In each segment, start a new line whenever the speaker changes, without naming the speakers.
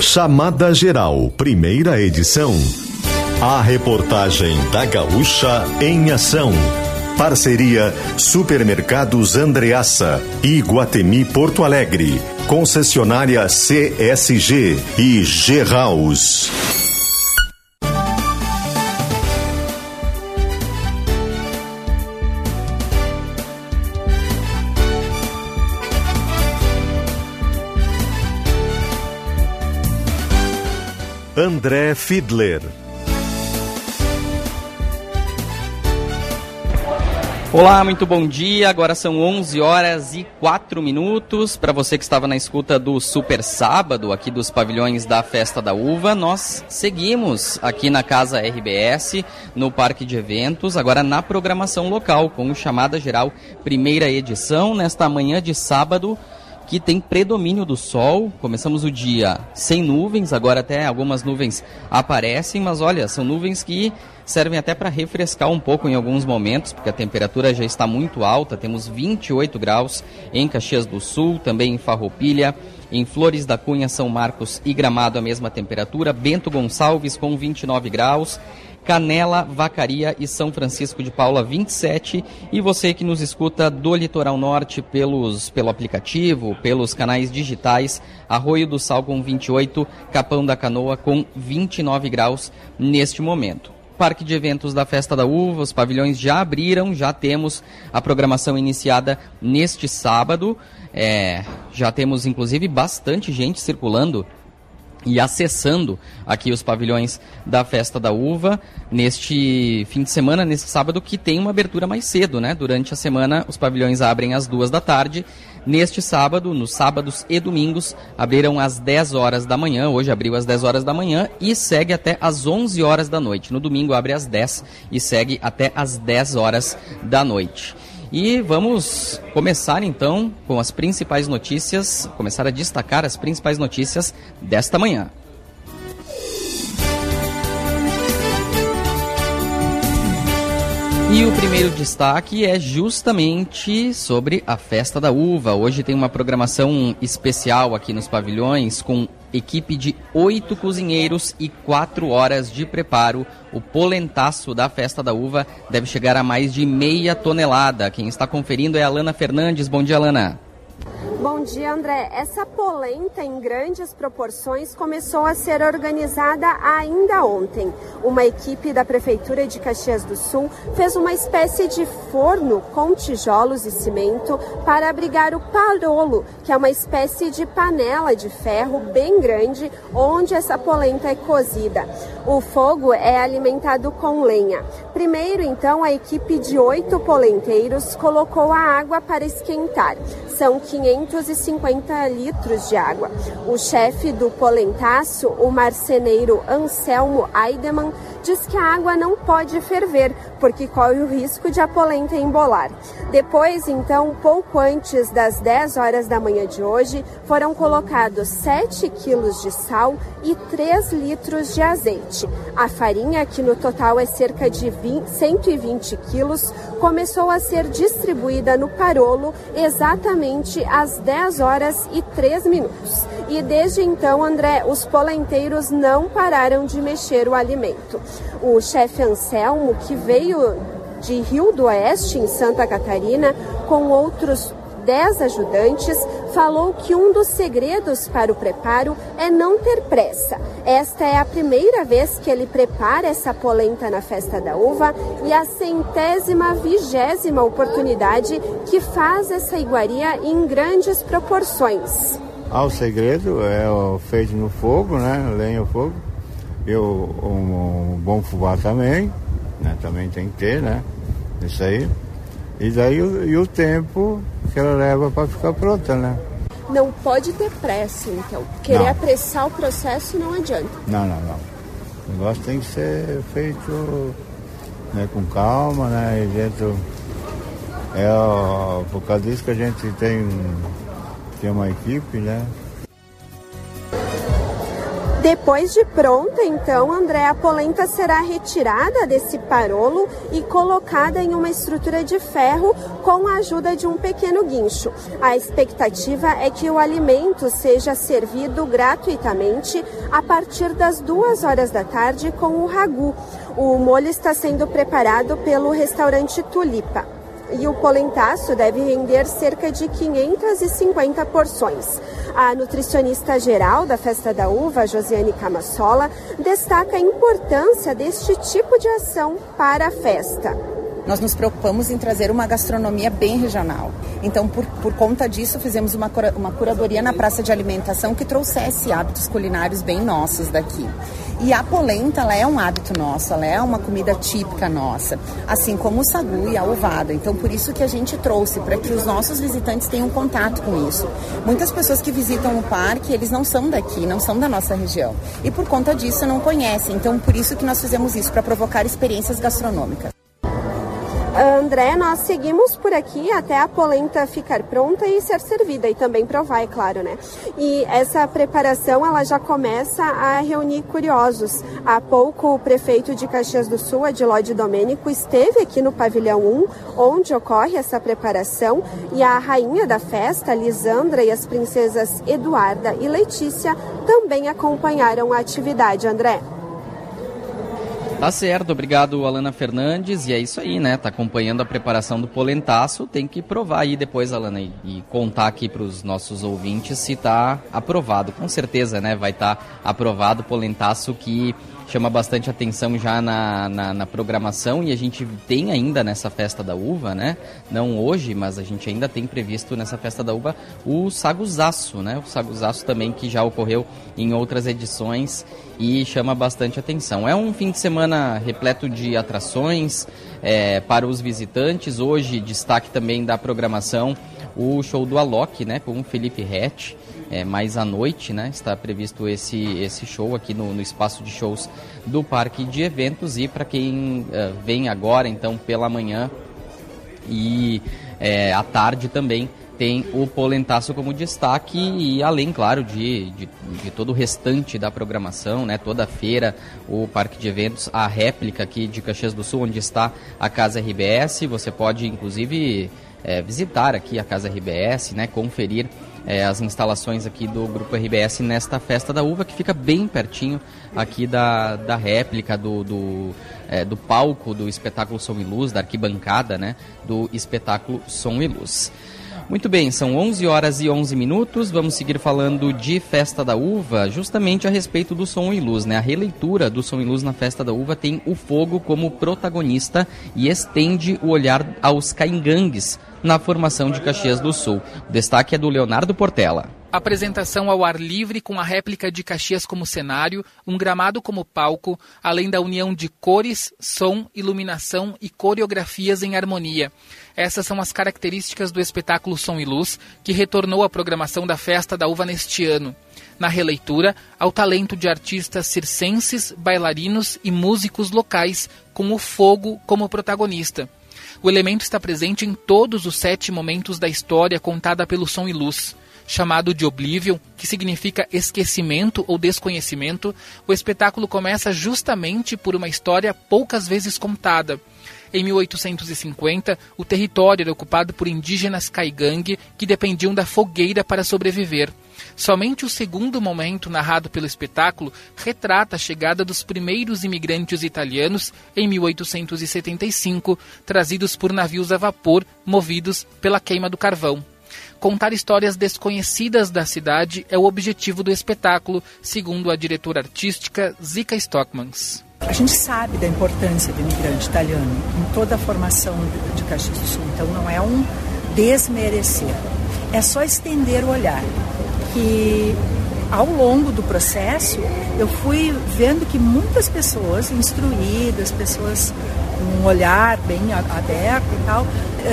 Chamada Geral, primeira edição. A reportagem da Gaúcha em ação. Parceria Supermercados Andreaça e Guatemi Porto Alegre. Concessionária CSG e G-House. André Fiedler.
Olá, muito bom dia. Agora são 11 horas e 4 minutos. Para você que estava na escuta do Super Sábado, aqui dos pavilhões da Festa da Uva, nós seguimos aqui na Casa RBS, no Parque de Eventos, agora na programação local, com o Chamada Geral, primeira edição, nesta manhã de sábado que tem predomínio do sol. Começamos o dia sem nuvens, agora até algumas nuvens aparecem, mas olha, são nuvens que servem até para refrescar um pouco em alguns momentos, porque a temperatura já está muito alta. Temos 28 graus em Caxias do Sul, também em Farroupilha. Em Flores da Cunha, São Marcos e Gramado, a mesma temperatura. Bento Gonçalves com 29 graus. Canela, Vacaria e São Francisco de Paula 27. E você que nos escuta do Litoral Norte pelos, pelo aplicativo, pelos canais digitais, Arroio do Sal com 28, Capão da Canoa com 29 graus neste momento. Parque de Eventos da Festa da Uva, os pavilhões já abriram, já temos a programação iniciada neste sábado. É, já temos inclusive bastante gente circulando e acessando aqui os pavilhões da Festa da Uva neste fim de semana, neste sábado, que tem uma abertura mais cedo, né? Durante a semana, os pavilhões abrem às duas da tarde. Neste sábado, nos sábados e domingos, abriram às 10 horas da manhã. Hoje abriu às 10 horas da manhã e segue até às 11 horas da noite. No domingo abre às 10 e segue até às 10 horas da noite. E vamos começar então com as principais notícias, começar a destacar as principais notícias desta manhã. E o primeiro destaque é justamente sobre a festa da uva. Hoje tem uma programação especial aqui nos pavilhões com equipe de oito cozinheiros e quatro horas de preparo. O polentaço da festa da uva deve chegar a mais de meia tonelada. Quem está conferindo é a Lana Fernandes. Bom dia, Lana.
Bom dia, André. Essa polenta em grandes proporções começou a ser organizada ainda ontem. Uma equipe da Prefeitura de Caxias do Sul fez uma espécie de forno com tijolos e cimento para abrigar o parolo, que é uma espécie de panela de ferro bem grande onde essa polenta é cozida. O fogo é alimentado com lenha. Primeiro, então, a equipe de oito polenteiros colocou a água para esquentar. São 550 litros de água. O chefe do polentaço, o marceneiro Anselmo Aideman, diz que a água não pode ferver, porque corre o risco de a polenta embolar. Depois, então, pouco antes das 10 horas da manhã de hoje, foram colocados 7 quilos de sal e 3 litros de azeite. A farinha, que no total é cerca de 20, 120 quilos, começou a ser distribuída no parolo exatamente às 10 horas e 3 minutos. E desde então, André, os polenteiros não pararam de mexer o alimento. O chefe Anselmo, que veio de Rio do Oeste, em Santa Catarina, com outros 10 ajudantes, falou que um dos segredos para o preparo é não ter pressa. Esta é a primeira vez que ele prepara essa polenta na festa da uva e a centésima vigésima oportunidade que faz essa iguaria em grandes proporções.
Ah, o segredo é feito no fogo, né? Lenha no fogo. E um, um bom fubá também, né? Também tem que ter, né? Isso aí. E daí e o tempo que ela leva para ficar pronta, né?
Não pode ter pressa, então. Querer não. apressar o processo não adianta.
Não, não, não. O negócio tem que ser feito né, com calma, né? E dentro. É ó, por causa disso que a gente tem, tem uma equipe, né?
Depois de pronta, então, André, a polenta será retirada desse parolo e colocada em uma estrutura de ferro com a ajuda de um pequeno guincho. A expectativa é que o alimento seja servido gratuitamente a partir das duas horas da tarde com o ragu. O molho está sendo preparado pelo restaurante Tulipa e o polentaço deve render cerca de 550 porções. A nutricionista geral da Festa da Uva, Josiane Camassola, destaca a importância deste tipo de ação para a festa.
Nós nos preocupamos em trazer uma gastronomia bem regional. Então, por, por conta disso, fizemos uma, uma curadoria na praça de alimentação que trouxesse hábitos culinários bem nossos daqui. E a polenta, ela é um hábito nosso, ela é uma comida típica nossa, assim como o sagu e a ovada. Então, por isso que a gente trouxe, para que os nossos visitantes tenham contato com isso. Muitas pessoas que visitam o parque, eles não são daqui, não são da nossa região. E por conta disso, não conhecem. Então, por isso que nós fizemos isso, para provocar experiências gastronômicas.
André, nós seguimos por aqui até a polenta ficar pronta e ser servida e também provar, é claro, né? E essa preparação ela já começa a reunir curiosos. Há pouco o prefeito de Caxias do Sul, Adilóide Domênico, esteve aqui no pavilhão 1, onde ocorre essa preparação, e a rainha da festa, Lisandra, e as princesas Eduarda e Letícia também acompanharam a atividade, André.
Tá certo, obrigado Alana Fernandes. E é isso aí, né? Tá acompanhando a preparação do polentaço. Tem que provar aí depois, Alana, e, contar aqui para os nossos ouvintes se tá aprovado. Com certeza, né? Vai estar tá aprovado o polentaço que chama bastante atenção já na, na, na, programação e a gente tem ainda nessa festa da uva, né? Não hoje, mas a gente ainda tem previsto nessa festa da uva o saguzaço, né? O saguzaço também que já ocorreu em outras edições e chama bastante atenção. É um fim de semana repleto de atrações é, para os visitantes. Hoje, destaque também da programação o show do Alok, né? Com o Felipe Rett é, mais à noite, né? Está previsto esse, esse show aqui no, no espaço de shows do Parque de Eventos e para quem uh, vem agora, então, pela manhã e é, à tarde também tem o Polentaço como destaque e além, claro, de, de, de, todo o restante da programação, né? Toda feira, o Parque de Eventos, a réplica aqui de Caxias do Sul, onde está a Casa RBS. Você pode, inclusive, é, visitar aqui a Casa RBS, né? Conferir é, as instalações aqui do Grupo RBS nesta Festa da Uva, que fica bem pertinho aqui da, da réplica, do, do, é, do palco do espetáculo Som e Luz, da arquibancada né, do espetáculo Som e Luz. Muito bem, são 11 horas e 11 minutos. Vamos seguir falando de Festa da Uva, justamente a respeito do Som e Luz, né? A releitura do Som e Luz na Festa da Uva tem o fogo como protagonista e estende o olhar aos caingangues na formação de Caxias do Sul. O destaque é do Leonardo Portela.
Apresentação ao ar livre com a réplica de Caxias como cenário, um gramado como palco, além da união de cores, som, iluminação e coreografias em harmonia. Essas são as características do espetáculo Som e Luz, que retornou à programação da Festa da Uva neste ano. Na releitura, ao talento de artistas circenses, bailarinos e músicos locais, com o fogo como protagonista. O elemento está presente em todos os sete momentos da história contada pelo som e luz. Chamado de Oblivion, que significa esquecimento ou desconhecimento, o espetáculo começa justamente por uma história poucas vezes contada. Em 1850, o território era ocupado por indígenas caigangue que dependiam da fogueira para sobreviver. Somente o segundo momento narrado pelo espetáculo retrata a chegada dos primeiros imigrantes italianos em 1875, trazidos por navios a vapor movidos pela queima do carvão. Contar histórias desconhecidas da cidade é o objetivo do espetáculo, segundo a diretora artística Zika Stockmans.
A gente sabe da importância do imigrante italiano em toda a formação de Caxias do Sul, então não é um desmerecer, é só estender o olhar que ao longo do processo eu fui vendo que muitas pessoas instruídas, pessoas com um olhar bem aberto e tal,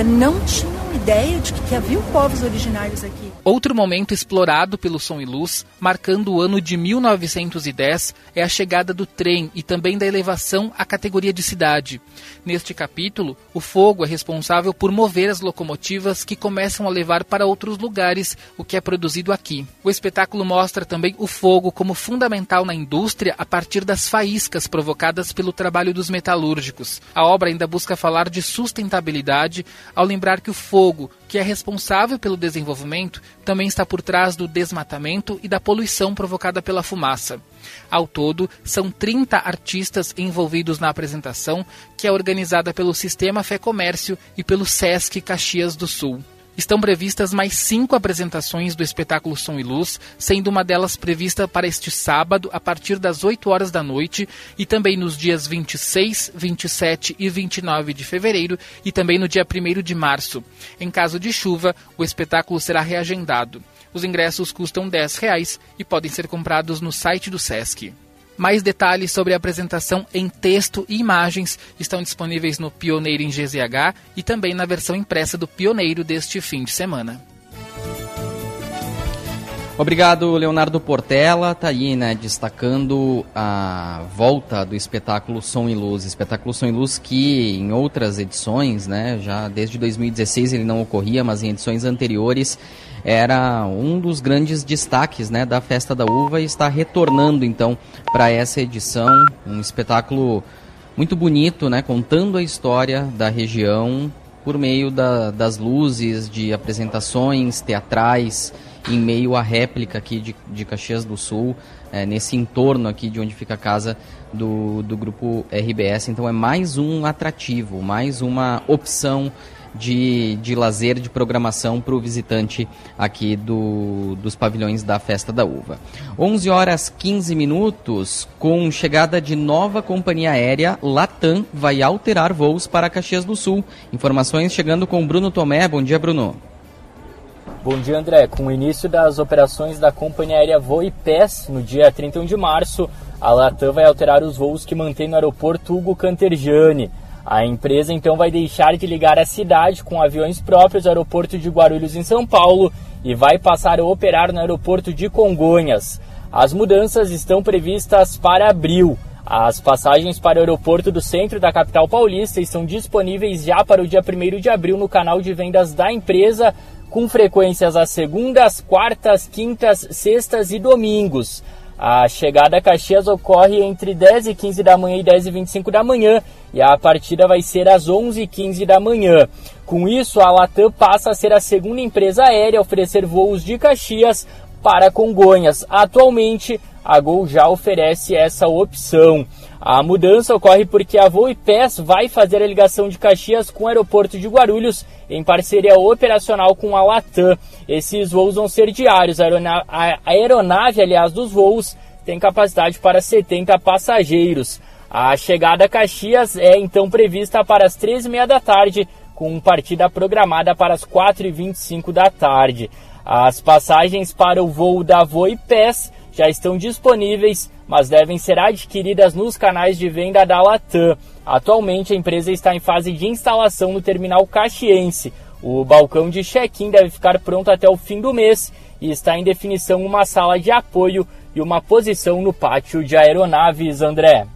não tinham ideia de que, que havia povos originários aqui.
Outro momento explorado pelo Som e Luz, marcando o ano de 1910, é a chegada do trem e também da elevação à categoria de cidade. Neste capítulo, o fogo é responsável por mover as locomotivas que começam a levar para outros lugares o que é produzido aqui. O espetáculo mostra também o fogo como fundamental na indústria a partir das faíscas provocadas pelo trabalho dos metalúrgicos. A obra ainda busca falar de sustentabilidade ao lembrar que o fogo, que é responsável pelo desenvolvimento, também está por trás do desmatamento e da poluição provocada pela fumaça. Ao todo, são 30 artistas envolvidos na apresentação, que é organizada pelo Sistema Fé Comércio e pelo SESC Caxias do Sul. Estão previstas mais cinco apresentações do espetáculo Som e Luz, sendo uma delas prevista para este sábado, a partir das 8 horas da noite, e também nos dias 26, 27 e 29 de fevereiro, e também no dia 1 de março. Em caso de chuva, o espetáculo será reagendado. Os ingressos custam 10 reais e podem ser comprados no site do Sesc. Mais detalhes sobre a apresentação em texto e imagens estão disponíveis no Pioneiro em GZH e também na versão impressa do Pioneiro deste fim de semana.
Obrigado, Leonardo Portela. Tá aí, né, destacando a volta do espetáculo Som e Luz. Espetáculo Som e Luz que em outras edições, né, já desde 2016 ele não ocorria, mas em edições anteriores era um dos grandes destaques né, da Festa da Uva e está retornando então para essa edição, um espetáculo muito bonito, né, contando a história da região por meio da, das luzes de apresentações teatrais, em meio à réplica aqui de, de Caxias do Sul, é, nesse entorno aqui de onde fica a casa do, do grupo RBS. Então é mais um atrativo, mais uma opção de, de lazer, de programação para o visitante aqui do, dos pavilhões da Festa da Uva. 11 horas 15 minutos, com chegada de nova companhia aérea, Latam vai alterar voos para Caxias do Sul. Informações chegando com Bruno Tomé. Bom dia, Bruno.
Bom dia, André. Com o início das operações da companhia aérea Voe PES no dia 31 de março, a Latam vai alterar os voos que mantém no aeroporto Hugo Cantergiani. A empresa então vai deixar de ligar a cidade com aviões próprios ao aeroporto de Guarulhos em São Paulo e vai passar a operar no aeroporto de Congonhas. As mudanças estão previstas para abril. As passagens para o aeroporto do centro da capital paulista estão disponíveis já para o dia 1 de abril no canal de vendas da empresa, com frequências às segundas, quartas, quintas, sextas e domingos. A chegada a Caxias ocorre entre 10 e 15 da manhã e 10 e 25 da manhã e a partida vai ser às 11 e 15 da manhã. Com isso, a Latam passa a ser a segunda empresa aérea a oferecer voos de Caxias para Congonhas. Atualmente, a Gol já oferece essa opção. A mudança ocorre porque a Voipes vai fazer a ligação de Caxias com o aeroporto de Guarulhos em parceria operacional com a Latam. Esses voos vão ser diários. A aeronave, a aeronave aliás, dos voos tem capacidade para 70 passageiros. A chegada a Caxias é então prevista para as 13h30 da tarde, com partida programada para as 4h25 da tarde. As passagens para o voo da Voipes já estão disponíveis, mas devem ser adquiridas nos canais de venda da Latam. Atualmente, a empresa está em fase de instalação no terminal caxiense. O balcão de check-in deve ficar pronto até o fim do mês e está em definição uma sala de apoio e uma posição no pátio de aeronaves, André.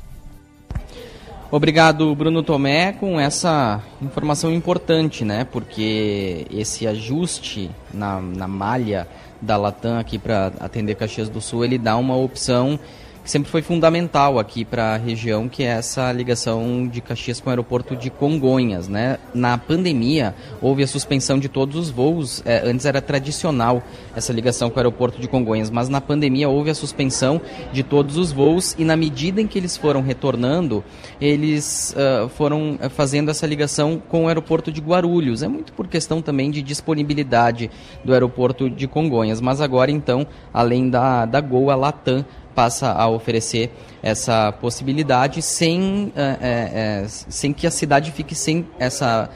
Obrigado, Bruno Tomé, com essa informação importante, né? Porque esse ajuste na, na malha da Latam aqui para atender Caxias do Sul, ele dá uma opção que sempre foi fundamental aqui para a região, que é essa ligação de Caxias com o aeroporto de Congonhas. Né? Na pandemia, houve a suspensão de todos os voos. É, antes era tradicional essa ligação com o aeroporto de Congonhas, mas na pandemia houve a suspensão de todos os voos e na medida em que eles foram retornando, eles uh, foram eh, fazendo essa ligação com o aeroporto de Guarulhos. É muito por questão também de disponibilidade do aeroporto de Congonhas, mas agora então, além da, da Gol, a Latam passa a oferecer essa possibilidade sem, é, é, sem que a cidade fique sem essa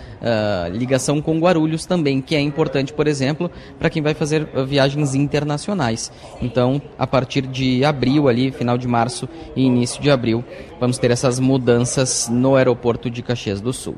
ligação com Guarulhos também, que é importante, por exemplo, para quem vai fazer viagens internacionais. Então, a partir de abril, ali, final de março e início de abril, vamos ter essas mudanças no aeroporto de Caxias do Sul.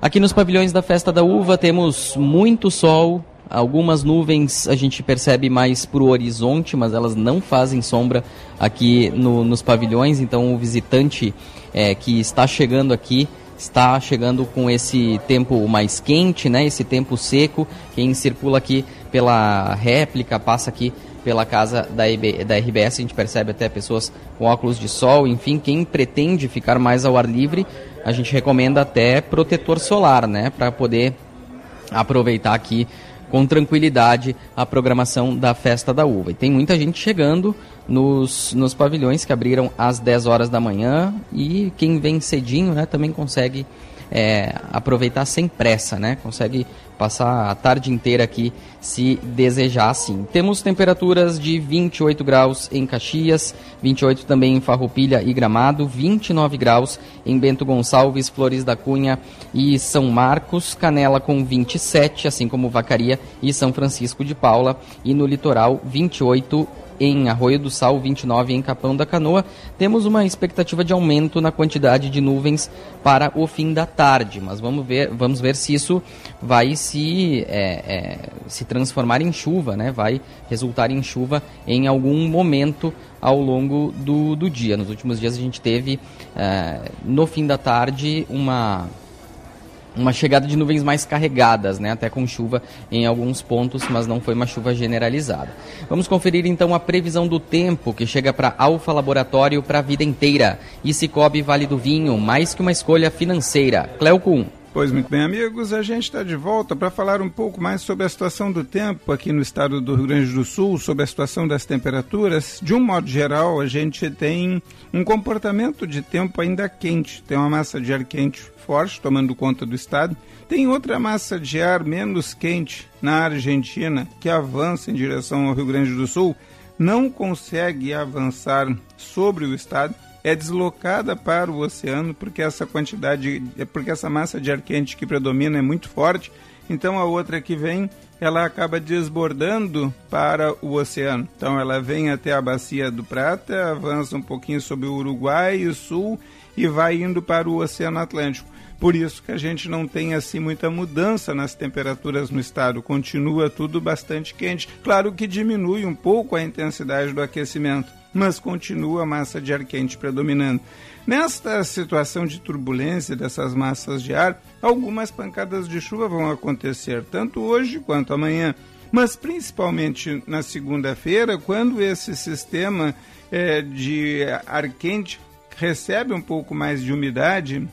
Aqui nos pavilhões da Festa da Uva temos muito sol, algumas nuvens a gente percebe mais para o horizonte, mas elas não fazem sombra aqui no, nos pavilhões, então o visitante é, que está chegando aqui está chegando com esse tempo mais quente, né? Esse tempo seco. Quem circula aqui pela réplica passa aqui pela casa da, IB, da RBS, a gente percebe até pessoas com óculos de sol, enfim, quem pretende ficar mais ao ar livre, a gente recomenda até protetor solar, né, para poder aproveitar aqui com tranquilidade a programação da Festa da Uva. E tem muita gente chegando nos, nos pavilhões que abriram às 10 horas da manhã e quem vem cedinho né, também consegue é, aproveitar sem pressa, né? Consegue passar a tarde inteira aqui se desejar assim. Temos temperaturas de 28 graus em Caxias, 28 também em Farroupilha e Gramado, 29 graus em Bento Gonçalves, Flores da Cunha e São Marcos, Canela com 27, assim como Vacaria e São Francisco de Paula e no litoral 28 em Arroio do Sal, 29 em Capão da Canoa. Temos uma expectativa de aumento na quantidade de nuvens para o fim da tarde, mas vamos ver, vamos ver se isso vai se, é, é, se transformar em chuva, né? vai resultar em chuva em algum momento ao longo do, do dia. Nos últimos dias a gente teve, é, no fim da tarde, uma uma chegada de nuvens mais carregadas, né, até com chuva em alguns pontos, mas não foi uma chuva generalizada. Vamos conferir então a previsão do tempo que chega para Alfa Laboratório para a vida inteira. E Cicobi Vale do Vinho, mais que uma escolha financeira. Cleocum.
Pois muito bem, amigos, a gente está de volta para falar um pouco mais sobre a situação do tempo aqui no estado do Rio Grande do Sul, sobre a situação das temperaturas. De um modo geral, a gente tem um comportamento de tempo ainda quente, tem uma massa de ar quente forte tomando conta do estado. Tem outra massa de ar menos quente na Argentina que avança em direção ao Rio Grande do Sul, não consegue avançar sobre o estado é deslocada para o oceano porque essa quantidade, é porque essa massa de ar quente que predomina é muito forte. Então a outra que vem, ela acaba desbordando para o oceano. Então ela vem até a bacia do Prata, avança um pouquinho sobre o Uruguai e o sul e vai indo para o Oceano Atlântico. Por isso que a gente não tem assim muita mudança nas temperaturas no estado, continua tudo bastante quente. Claro que diminui um pouco a intensidade do aquecimento, mas continua a massa de ar quente predominando. Nesta situação de turbulência dessas massas de ar, algumas pancadas de chuva vão acontecer, tanto hoje quanto amanhã. Mas principalmente na segunda-feira, quando esse sistema é, de ar quente recebe um pouco mais de umidade,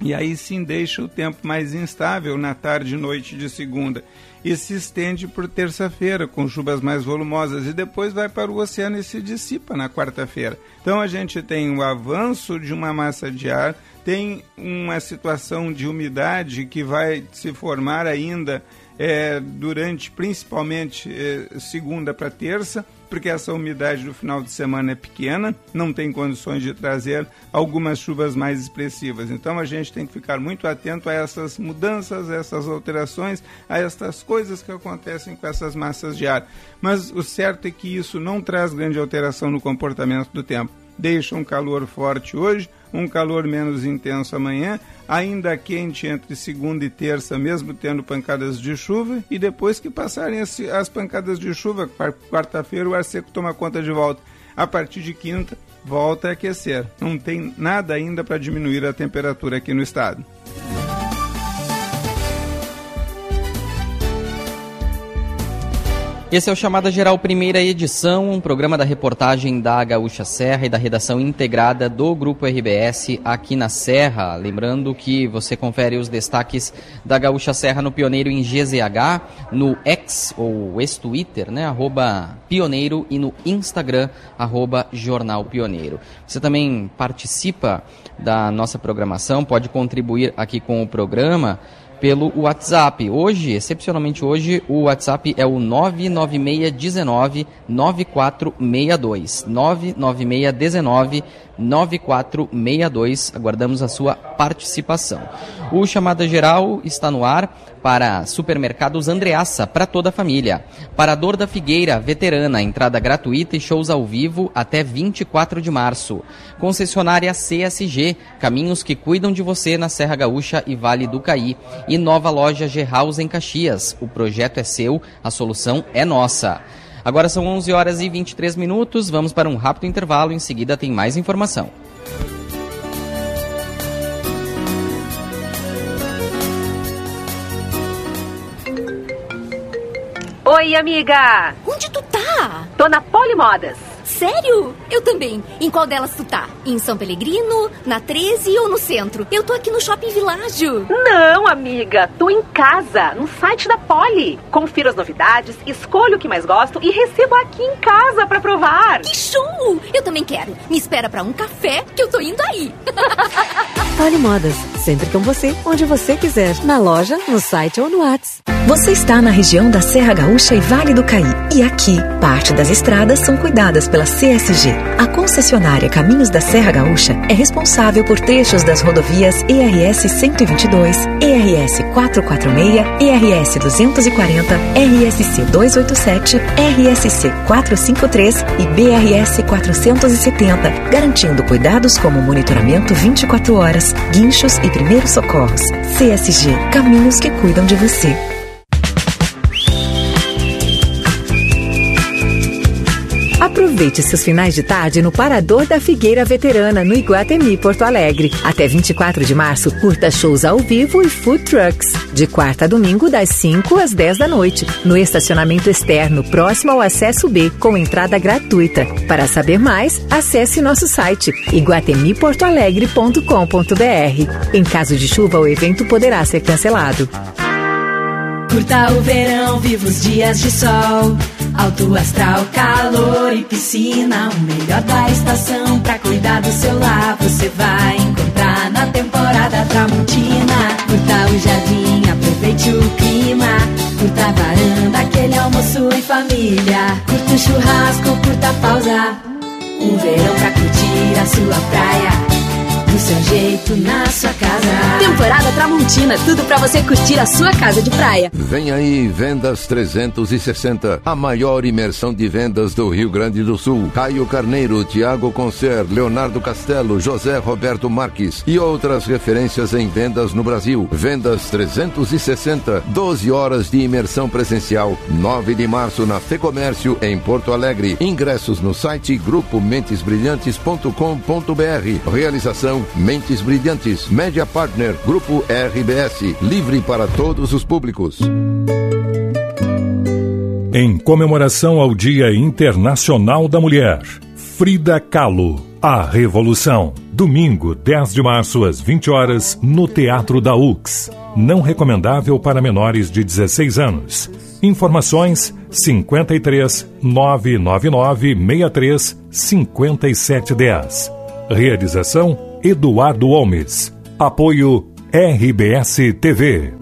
e aí sim deixa o tempo mais instável na tarde e noite de segunda e se estende por terça-feira com chuvas mais volumosas e depois vai para o oceano e se dissipa na quarta-feira. Então a gente tem o avanço de uma massa de ar, tem uma situação de umidade que vai se formar ainda é, durante principalmente é, segunda para terça, porque essa umidade do final de semana é pequena, não tem condições de trazer algumas chuvas mais expressivas. Então a gente tem que ficar muito atento a essas mudanças, a essas alterações, a essas coisas que acontecem com essas massas de ar. Mas o certo é que isso não traz grande alteração no comportamento do tempo. Deixa um calor forte hoje, um calor menos intenso amanhã, ainda quente entre segunda e terça, mesmo tendo pancadas de chuva, e depois que passarem as, as pancadas de chuva, quarta-feira o ar seco toma conta de volta. A partir de quinta, volta a aquecer. Não tem nada ainda para diminuir a temperatura aqui no estado.
Esse é o Chamada Geral Primeira Edição, um programa da reportagem da Gaúcha Serra e da redação integrada do Grupo RBS aqui na Serra. Lembrando que você confere os destaques da Gaúcha Serra no Pioneiro em GZH, no X ou ex-Twitter, né, arroba Pioneiro e no Instagram, arroba Jornal Pioneiro. Você também participa da nossa programação, pode contribuir aqui com o programa pelo WhatsApp. Hoje, excepcionalmente hoje, o WhatsApp é o 99619 9462. 99619 9462. Aguardamos a sua participação. O Chamada Geral está no ar para supermercados Andreaça, para toda a família. Parador da Figueira, veterana, entrada gratuita e shows ao vivo até 24 de março. Concessionária CSG, caminhos que cuidam de você na Serra Gaúcha e Vale do Caí. E nova loja G-House em Caxias. O projeto é seu, a solução é nossa. Agora são 11 horas e 23 minutos, vamos para um rápido intervalo, em seguida tem mais informação.
Oi, amiga!
Onde tu tá?
Tô na Polimodas.
Sério? Eu também. Em qual delas tu tá? Em São Pelegrino, na 13 ou no centro? Eu tô aqui no Shopping Világio.
Não, amiga. Tô em casa, no site da Poli. Confiro as novidades, escolho o que mais gosto e recebo aqui em casa para provar.
Que show! Eu também quero. Me espera para um café que eu tô indo aí.
Poli Modas. Sempre com você, onde você quiser. Na loja, no site ou no WhatsApp.
Você está na região da Serra Gaúcha e Vale do Caí. E aqui, parte das estradas são cuidadas pela CSG. A concessionária Caminhos da Serra Gaúcha é responsável por trechos das rodovias ERS 122, ERS 446, ERS 240, RSC 287, RSC 453 e BRS 470, garantindo cuidados como monitoramento 24 horas, guinchos e primeiros socorros. CSG Caminhos que cuidam de você.
Aproveite seus finais de tarde no Parador da Figueira Veterana, no Iguatemi, Porto Alegre. Até 24 de março, curta shows ao vivo e food trucks. De quarta a domingo, das 5 às 10 da noite, no estacionamento externo, próximo ao acesso B, com entrada gratuita. Para saber mais, acesse nosso site iguatemiportoalegre.com.br. Em caso de chuva, o evento poderá ser cancelado.
Curta o verão, viva os dias de sol. Alto astral, calor e piscina. O melhor da estação pra cuidar do seu lar. Você vai encontrar na temporada Tramontina. Curta o jardim, aproveite o clima. Curta a varanda, aquele almoço em família. Curta o churrasco, curta a pausa. Um verão pra curtir a sua praia do seu jeito na sua casa.
Temporada Tramontina, tudo para você curtir a sua casa de praia.
Vem aí Vendas 360, a maior imersão de vendas do Rio Grande do Sul. Caio Carneiro, Tiago Concer, Leonardo Castelo, José Roberto Marques e outras referências em vendas no Brasil. Vendas 360, 12 horas de imersão presencial, 9 de março na Fecomércio em Porto Alegre. Ingressos no site grupomentesbrilhantes.com.br. Realização Mentes Brilhantes, Média Partner, Grupo RBS, livre para todos os públicos.
Em comemoração ao Dia Internacional da Mulher, Frida Kahlo, A Revolução. Domingo, 10 de março, às 20 horas, no Teatro da UX. Não recomendável para menores de 16 anos. Informações 53 999 63 5710. Realização Eduardo Holmes. Apoio RBS TV.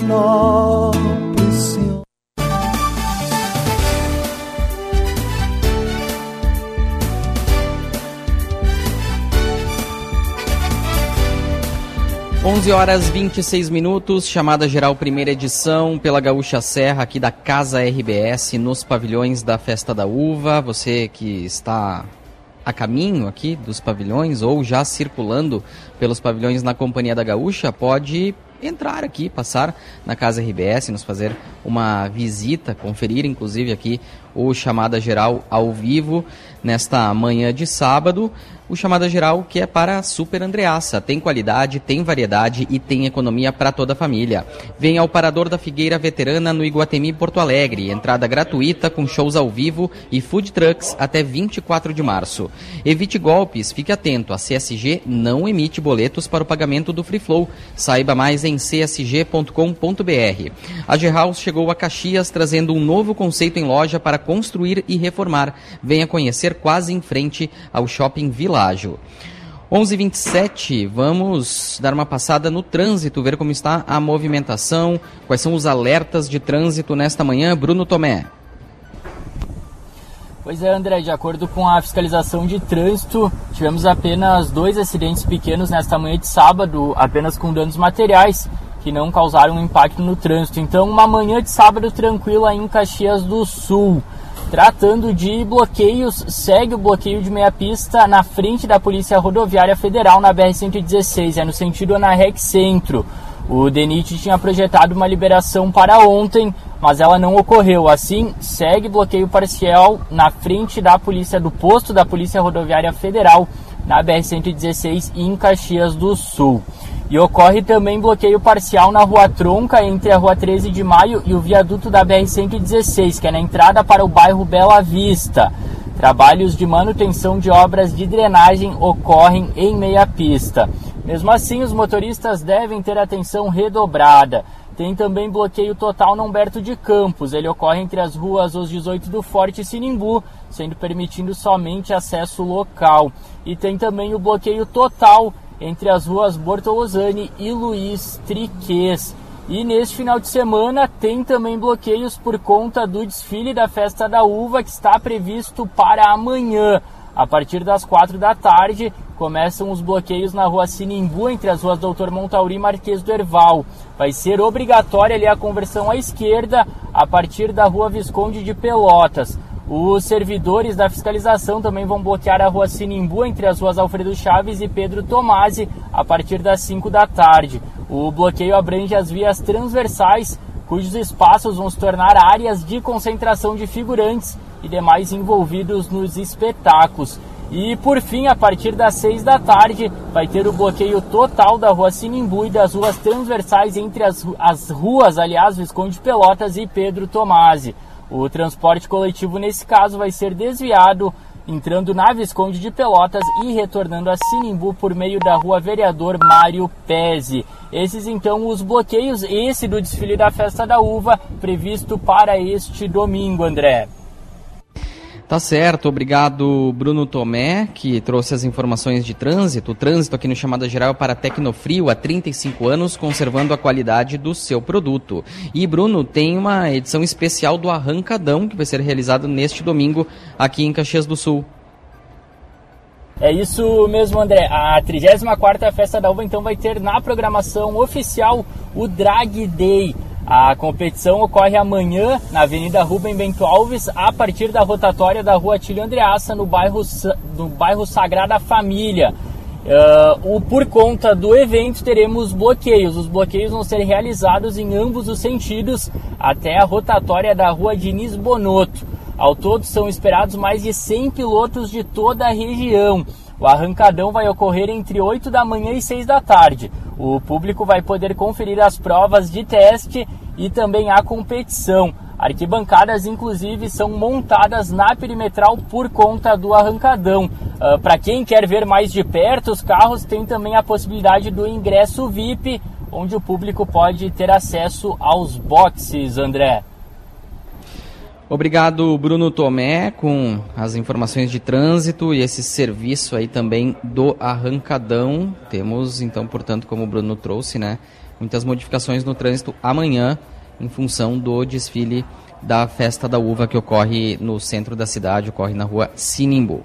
Onze horas 26 minutos, chamada geral primeira edição pela Gaúcha Serra aqui da Casa RBS nos pavilhões da Festa da Uva. Você que está a caminho aqui dos pavilhões ou já circulando pelos pavilhões na Companhia da Gaúcha, pode entrar aqui, passar na Casa RBS, nos fazer uma visita, conferir inclusive aqui o chamada geral ao vivo nesta manhã de sábado o chamada geral que é para Super Andreaça. Tem qualidade, tem variedade e tem economia para toda a família. Venha ao Parador da Figueira Veterana no Iguatemi Porto Alegre. Entrada gratuita com shows ao vivo e food trucks até 24 de março. Evite golpes, fique atento. A CSG não emite boletos para o pagamento do Free Flow. Saiba mais em csg.com.br. A G-House chegou a Caxias trazendo um novo conceito em loja para construir e reformar. Venha conhecer quase em frente ao Shopping Vila Pelágio. 11:27, vamos dar uma passada no trânsito, ver como está a movimentação, quais são os alertas de trânsito nesta manhã. Bruno Tomé.
Pois é, André, de acordo com a fiscalização de trânsito, tivemos apenas dois acidentes pequenos nesta manhã de sábado, apenas com danos materiais, que não causaram impacto no trânsito. Então, uma manhã de sábado tranquila em Caxias do Sul. Tratando de bloqueios, segue o bloqueio de meia pista na frente da Polícia Rodoviária Federal na BR-116, é no sentido Anarrex Centro. O DENIT tinha projetado uma liberação para ontem, mas ela não ocorreu. Assim, segue bloqueio parcial na frente da polícia do posto da Polícia Rodoviária Federal na BR-116 em Caxias do Sul. E ocorre também bloqueio parcial na Rua Tronca, entre a Rua 13 de Maio e o viaduto da BR-116, que é na entrada para o bairro Bela Vista. Trabalhos de manutenção de obras de drenagem ocorrem em meia pista. Mesmo assim, os motoristas devem ter atenção redobrada. Tem também bloqueio total no Humberto de Campos. Ele ocorre entre as ruas Os 18 do Forte e Sinimbu, sendo permitindo somente acesso local. E tem também o bloqueio total entre as ruas Bortolosani e Luiz Triques. E neste final de semana tem também bloqueios por conta do desfile da Festa da Uva que está previsto para amanhã. A partir das quatro da tarde começam os bloqueios na rua Sinimbu entre as ruas Doutor Montauri e Marquês do Erval. Vai ser obrigatória ali a conversão à esquerda a partir da rua Visconde de Pelotas. Os servidores da fiscalização também vão bloquear a rua Sinimbu entre as ruas Alfredo Chaves e Pedro Tomasi a partir das 5 da tarde. O bloqueio abrange as vias transversais, cujos espaços vão se tornar áreas de concentração de figurantes e demais envolvidos nos espetáculos. E por fim, a partir das 6 da tarde, vai ter o bloqueio total da rua Sinimbu e das ruas transversais entre as, as ruas, aliás, Visconde Pelotas e Pedro Tomasi. O transporte coletivo, nesse caso, vai ser desviado, entrando na Visconde de Pelotas e retornando a Sinimbu por meio da rua Vereador Mário Pese. Esses, então, os bloqueios, esse do desfile da Festa da Uva, previsto para este domingo, André.
Tá certo, obrigado Bruno Tomé, que trouxe as informações de trânsito. Trânsito aqui no Chamada Geral para Tecnofrio há 35 anos, conservando a qualidade do seu produto. E Bruno, tem uma edição especial do Arrancadão, que vai ser realizado neste domingo aqui em Caxias do Sul.
É isso mesmo, André. A 34ª Festa da Uva então vai ter na programação oficial o Drag Day. A competição ocorre amanhã na Avenida Rubem Bento Alves, a partir da rotatória da Rua Tílio Andreaça, no bairro, no bairro Sagrada Família. Uh, o, por conta do evento, teremos bloqueios. Os bloqueios vão ser realizados em ambos os sentidos até a rotatória da Rua Diniz Bonotto. Ao todo, são esperados mais de 100 pilotos de toda a região. O arrancadão vai ocorrer entre 8 da manhã e 6 da tarde. O público vai poder conferir as provas de teste e também a competição. Arquibancadas, inclusive, são montadas na perimetral por conta do arrancadão. Uh, ah, Para quem quer ver mais de perto os carros, tem também a possibilidade do ingresso VIP, onde o público pode ter acesso aos boxes, André.
Obrigado, Bruno Tomé, com as informações de trânsito e esse serviço aí também do arrancadão. Temos, então, portanto, como o Bruno trouxe, né, muitas modificações no trânsito amanhã em função do desfile da Festa da Uva que ocorre no centro da cidade, ocorre na rua Sinimbu.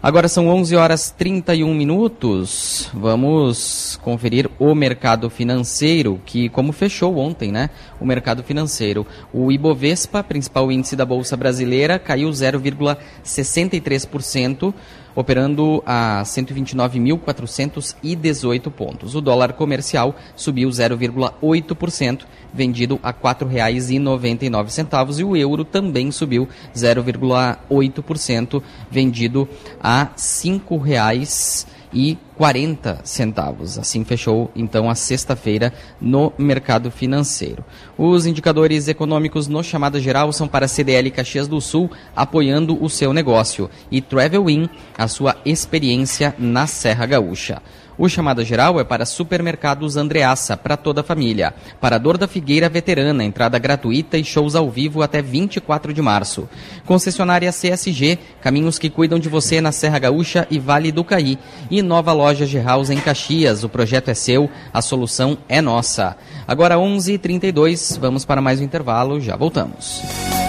Agora são 11 horas 31 minutos. Vamos conferir o mercado financeiro, que como fechou ontem, né? O mercado financeiro. O Ibovespa, principal índice da Bolsa Brasileira, caiu 0,63% operando a 129.418 pontos. O dólar comercial subiu 0,8%, vendido a R$ 4,99 e o euro também subiu 0,8%, vendido a R$ 5,00 e 40 centavos. Assim fechou então a sexta-feira no mercado financeiro. Os indicadores econômicos no chamada geral são para CDL Caxias do Sul, apoiando o seu negócio, e Travelin, a sua experiência na Serra Gaúcha. O chamada geral é para supermercados Andreaça, para toda a família. Parador da Figueira Veterana, entrada gratuita e shows ao vivo até 24 de março. Concessionária CSG, caminhos que cuidam de você na Serra Gaúcha e Vale do Caí. E nova loja G-House em Caxias. O projeto é seu, a solução é nossa. Agora 11h32, vamos para mais um intervalo, já voltamos.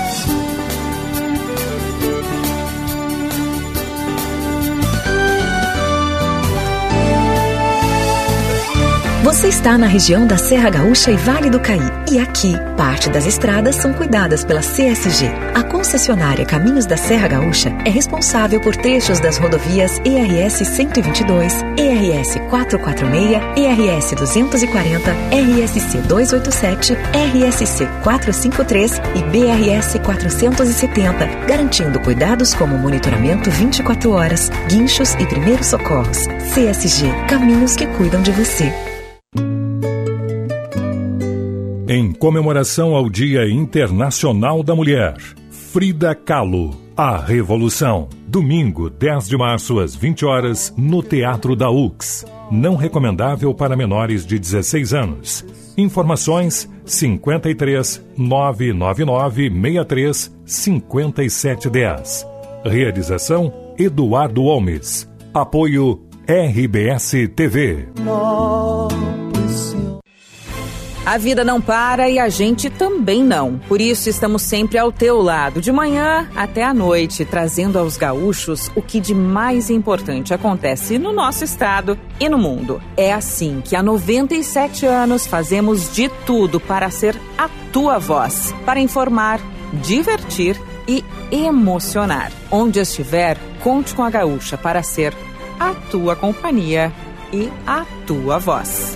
Você está na região da Serra Gaúcha e Vale do Caí. E aqui, parte das estradas são cuidadas pela CSG. A concessionária Caminhos da Serra Gaúcha é responsável por trechos das rodovias ERS 122, ERS 446, ERS 240, RSC 287, RSC 453 e BRS 470, garantindo cuidados como monitoramento 24 horas, guinchos e primeiros socorros. CSG, caminhos que cuidam de você.
Em comemoração ao Dia Internacional da Mulher, Frida Kahlo, A Revolução. Domingo, 10 de março, às 20 horas, no Teatro da UX. Não recomendável para menores de 16 anos. Informações 53 999 63 5710. Realização Eduardo Holmes. Apoio RBS TV.
A vida não para e a gente também não. Por isso estamos sempre ao teu lado, de manhã até a noite, trazendo aos gaúchos o que de mais importante acontece no nosso estado e no mundo. É assim que há 97 anos fazemos de tudo para ser a tua voz, para informar, divertir e emocionar. Onde estiver, conte com a gaúcha para ser a tua companhia e a tua voz.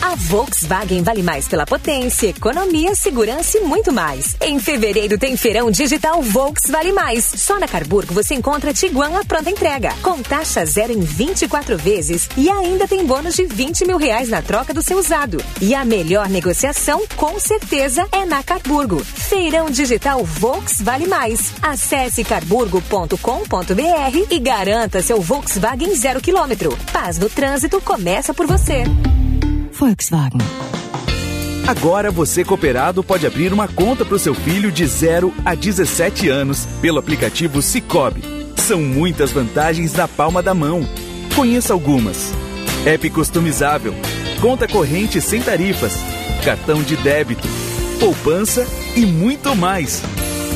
A Volkswagen vale mais pela potência, economia, segurança e muito mais. Em fevereiro tem feirão digital Volks Vale Mais. Só na Carburgo você encontra Tiguan à pronta entrega, com taxa zero em 24 vezes e ainda tem bônus de 20 mil reais na troca do seu usado. E a melhor negociação, com certeza, é na Carburgo. Feirão digital Volks Vale Mais. Acesse carburgo.com.br e garanta seu Volkswagen zero quilômetro. Paz no trânsito começa por você.
Volkswagen. Agora você cooperado pode abrir uma conta para o seu filho de 0 a 17 anos pelo aplicativo Cicobi. São muitas vantagens na palma da mão. Conheça algumas. App customizável, conta corrente sem tarifas, cartão de débito, poupança e muito mais.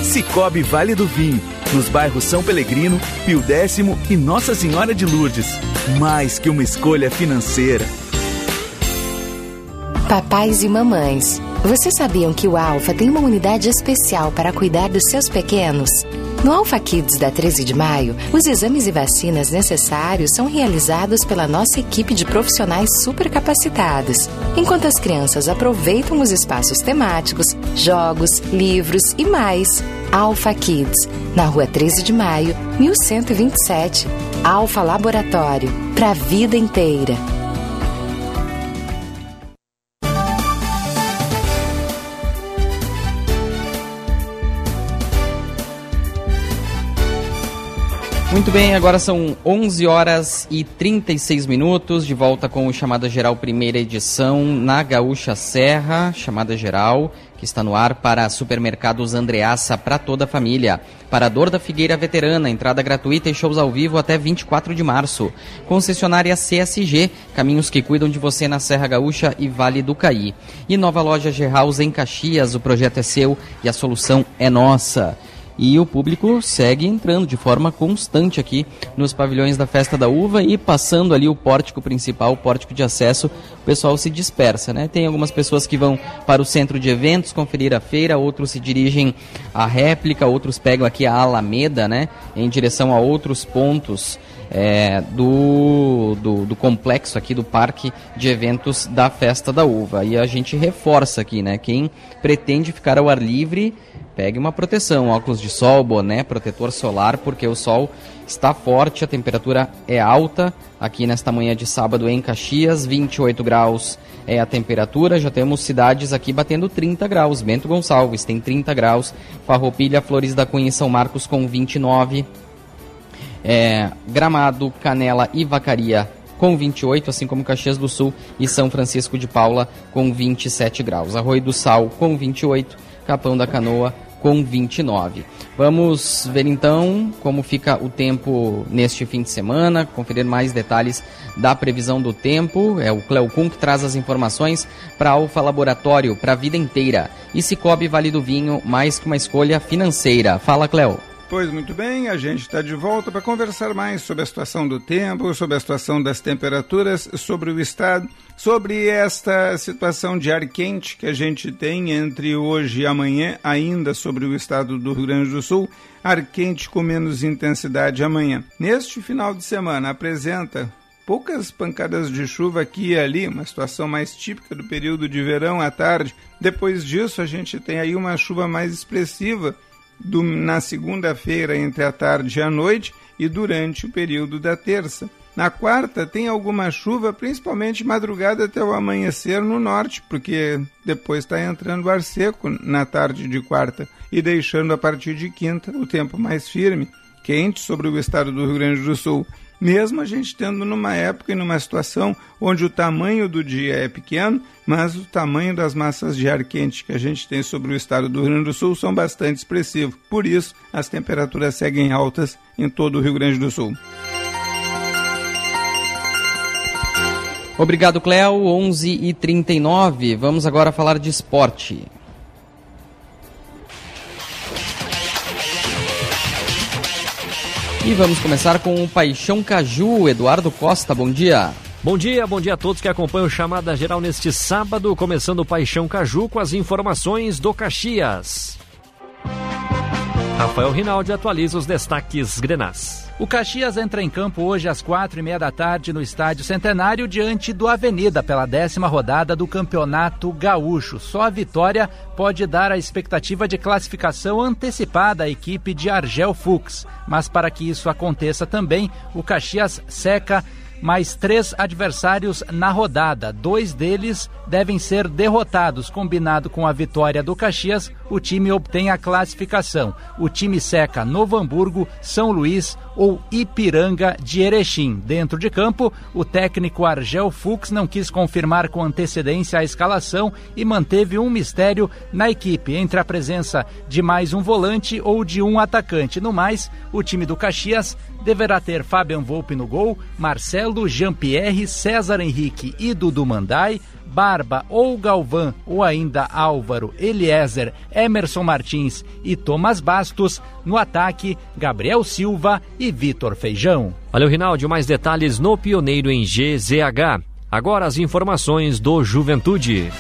Cicobi Vale do Vinho, nos bairros São Pelegrino, Pio Décimo e Nossa Senhora de Lourdes. Mais que uma escolha financeira.
Papais e mamães, vocês sabiam que o Alfa tem uma unidade especial para cuidar dos seus pequenos? No Alpha Kids da 13 de maio, os exames e vacinas necessários são realizados pela nossa equipe de profissionais super capacitados, enquanto as crianças aproveitam os espaços temáticos, jogos, livros e mais. Alpha Kids, na rua 13 de maio, 1127. Alfa Laboratório, para a vida inteira.
Muito bem, agora são 11 horas e 36 minutos, de volta com o Chamada Geral primeira edição na Gaúcha Serra, Chamada Geral, que está no ar para supermercados Andreaça para toda a família. Parador da Figueira Veterana, entrada gratuita e shows ao vivo até 24 de março. Concessionária CSG, caminhos que cuidam de você na Serra Gaúcha e Vale do Caí. E nova loja G-House em Caxias, o projeto é seu e a solução é nossa. E o público segue entrando de forma constante aqui nos pavilhões da Festa da Uva e passando ali o pórtico principal, o pórtico de acesso, o pessoal se dispersa, né? Tem algumas pessoas que vão para o centro de eventos conferir a feira, outros se dirigem à réplica, outros pegam aqui a Alameda, né? Em direção a outros pontos é, do, do, do, complexo aqui do parque de eventos da Festa da Uva. E a gente reforça aqui, né? Quem pretende ficar ao ar livre pegue uma proteção, óculos de sol, boné, protetor solar, porque o sol está forte, a temperatura é alta. Aqui nesta manhã de sábado em Caxias, 28 graus é a temperatura, já temos cidades aqui batendo 30 graus, Bento Gonçalves tem 30 graus, Farroupilha, Flores da Cunha e São Marcos com 29, é, Gramado, Canela e Vacaria com 28, assim como Caxias do Sul e São Francisco de Paula com 27 graus. Arroio do Sal com 28, Capão da Canoa com 29. Vamos ver então como fica o tempo neste fim de semana, conferir mais detalhes da previsão do tempo. É o Cleo Kuhn que traz as informações para Alfa Laboratório, para a vida inteira. E Cicobi Vale do Vinho, mais que uma escolha financeira. Fala, Cleo.
Pois muito bem, a gente está de volta para conversar mais sobre a situação do tempo, sobre a situação das temperaturas, sobre o estado, sobre esta situação de ar quente que a gente tem entre hoje e amanhã, ainda sobre o estado do Rio Grande do Sul, ar quente com menos intensidade amanhã. Neste final de semana apresenta poucas pancadas de chuva aqui e ali, uma situação mais típica do período de verão à tarde. Depois disso, a gente tem aí uma chuva mais expressiva do, na segunda-feira entre a tarde e a noite e durante o período da terça. Na quarta tem alguma chuva, principalmente madrugada até o amanhecer no norte, porque depois está entrando ar seco na tarde de quarta e deixando a partir de quinta o tempo mais firme, quente sobre o estado do Rio Grande do Sul mesmo a gente tendo numa época e numa situação onde o tamanho do dia é pequeno, mas o tamanho das massas de ar quente que a gente tem sobre o estado do Rio Grande do Sul são bastante expressivos. Por isso, as temperaturas seguem altas em todo o Rio Grande do Sul.
Obrigado, Cléo. 11 e 39 Vamos agora falar de esporte. E vamos começar com o Paixão Caju. Eduardo Costa, bom dia.
Bom dia, bom dia a todos que acompanham o Chamada Geral neste sábado, começando o Paixão Caju com as informações do Caxias. Rafael Rinaldi atualiza os destaques grenás.
O Caxias entra em campo hoje às quatro e meia da tarde no Estádio Centenário diante do Avenida pela décima rodada do Campeonato Gaúcho. Só a vitória pode dar a expectativa de classificação antecipada à equipe de Argel Fux. Mas para que isso aconteça também, o Caxias seca mais três adversários na rodada. Dois deles devem ser derrotados. Combinado com a vitória do Caxias, o time obtém a classificação. O time seca Novo Hamburgo, São Luís ou Ipiranga de Erechim. Dentro de campo, o técnico Argel Fux não quis confirmar com antecedência a escalação e manteve um mistério na equipe entre a presença de mais um volante ou de um atacante. No mais, o time do Caxias deverá ter Fabian Volpe no gol, Marcelo, Jean-Pierre, César Henrique e Dudu Mandai, Barba ou Galvão ou ainda Álvaro, Eliezer, Emerson Martins e Thomas Bastos. No ataque, Gabriel Silva e Vitor Feijão.
Valeu, Rinaldi. Mais detalhes no Pioneiro em GZH. Agora as informações do Juventude.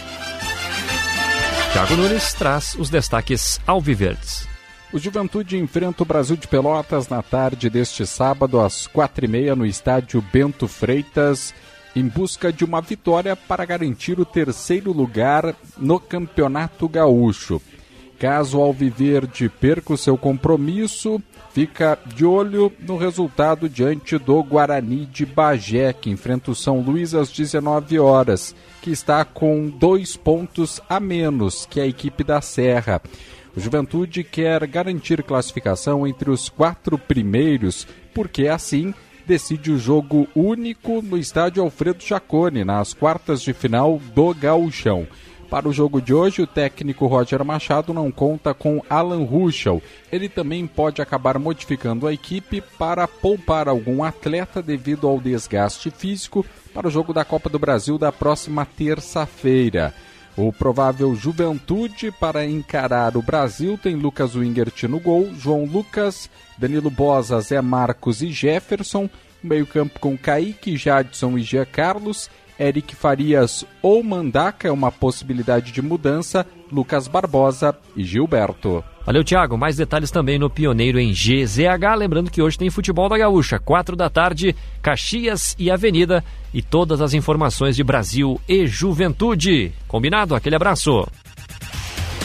Tiago Nunes traz os destaques alviverdes.
O Juventude enfrenta o Brasil de Pelotas na tarde deste sábado às quatro e meia no estádio Bento Freitas, em busca de uma vitória para garantir o terceiro lugar no Campeonato Gaúcho. Caso Alviverde perca o seu compromisso, fica de olho no resultado diante do Guarani de Bagé, que enfrenta o São Luís às 19 horas, que está com dois pontos a menos que a equipe da Serra. O Juventude quer garantir classificação entre os quatro primeiros, porque assim decide o jogo único no estádio Alfredo Jacone, nas quartas de final do Gauchão. Para o jogo de hoje, o técnico Roger Machado não conta com Alan Ruschel. Ele também pode acabar modificando a equipe para poupar algum atleta devido ao desgaste físico para o jogo da Copa do Brasil da próxima terça-feira. O provável Juventude para encarar o Brasil tem Lucas Wingert no gol, João Lucas, Danilo Bosa, Zé Marcos e Jefferson. Meio-campo com Kaique, Jadson e Gia Carlos. Eric Farias ou Mandaca é uma possibilidade de mudança. Lucas Barbosa e Gilberto.
Valeu, Thiago. Mais detalhes também no Pioneiro em GZH. Lembrando que hoje tem futebol da Gaúcha, quatro da tarde, Caxias e Avenida. E todas as informações de Brasil e Juventude. Combinado? Aquele abraço.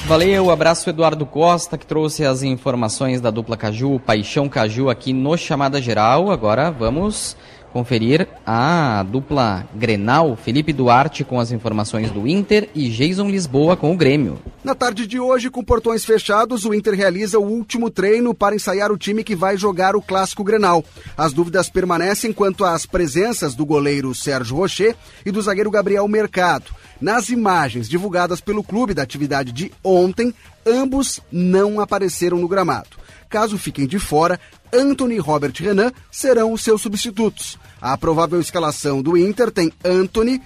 Valeu, abraço Eduardo Costa, que trouxe as informações da dupla Caju, Paixão Caju aqui no Chamada Geral. Agora vamos conferir a dupla Grenal, Felipe Duarte com as informações do Inter e Jason Lisboa com o Grêmio.
Na tarde de hoje, com portões fechados, o Inter realiza o último treino para ensaiar o time que vai jogar o Clássico Grenal. As dúvidas permanecem quanto às presenças do goleiro Sérgio Rocher e do zagueiro Gabriel Mercado. Nas imagens divulgadas pelo clube da atividade de ontem, ambos não apareceram no gramado. Caso fiquem de fora, Anthony e Robert Renan serão os seus substitutos. A provável escalação do Inter tem Anthony,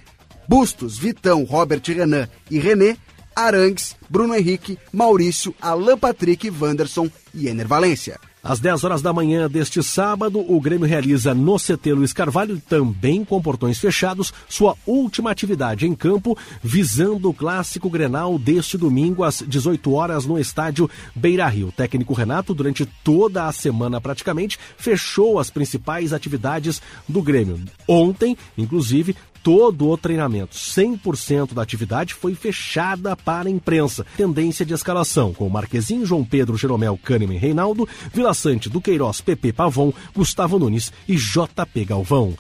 Bustos, Vitão, Robert Renan e René, Arangues, Bruno Henrique, Maurício, Alan Patrick, Wanderson e Ener Valência.
Às 10 horas da manhã deste sábado, o Grêmio realiza no CT Luiz Carvalho, também com portões fechados, sua última atividade em campo, visando o clássico Grenal deste domingo às 18 horas no estádio Beira Rio. O técnico Renato, durante toda a semana praticamente, fechou as principais atividades do Grêmio. Ontem, inclusive, todo o treinamento, 100% da atividade foi fechada para a imprensa. Tendência de escalação com Marquezinho, João Pedro, Jeromel, Kahneman, Reinaldo, Vila Sante, Duqueiroz, PP Pavon, Gustavo Nunes e JP Galvão.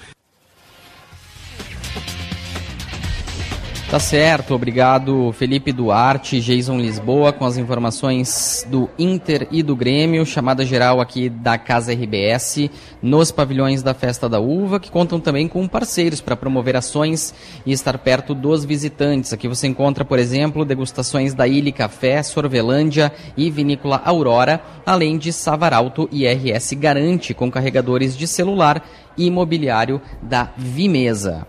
Tá certo, obrigado Felipe Duarte, Jason Lisboa com as informações do Inter e do Grêmio, chamada geral aqui da Casa RBS, nos pavilhões da Festa da Uva, que contam também com parceiros para promover ações e estar perto dos visitantes. Aqui você encontra, por exemplo, degustações da Ilha Café, Sorvelândia e Vinícola Aurora, além de Savaralto e RS Garante com carregadores de celular e imobiliário da Vimesa.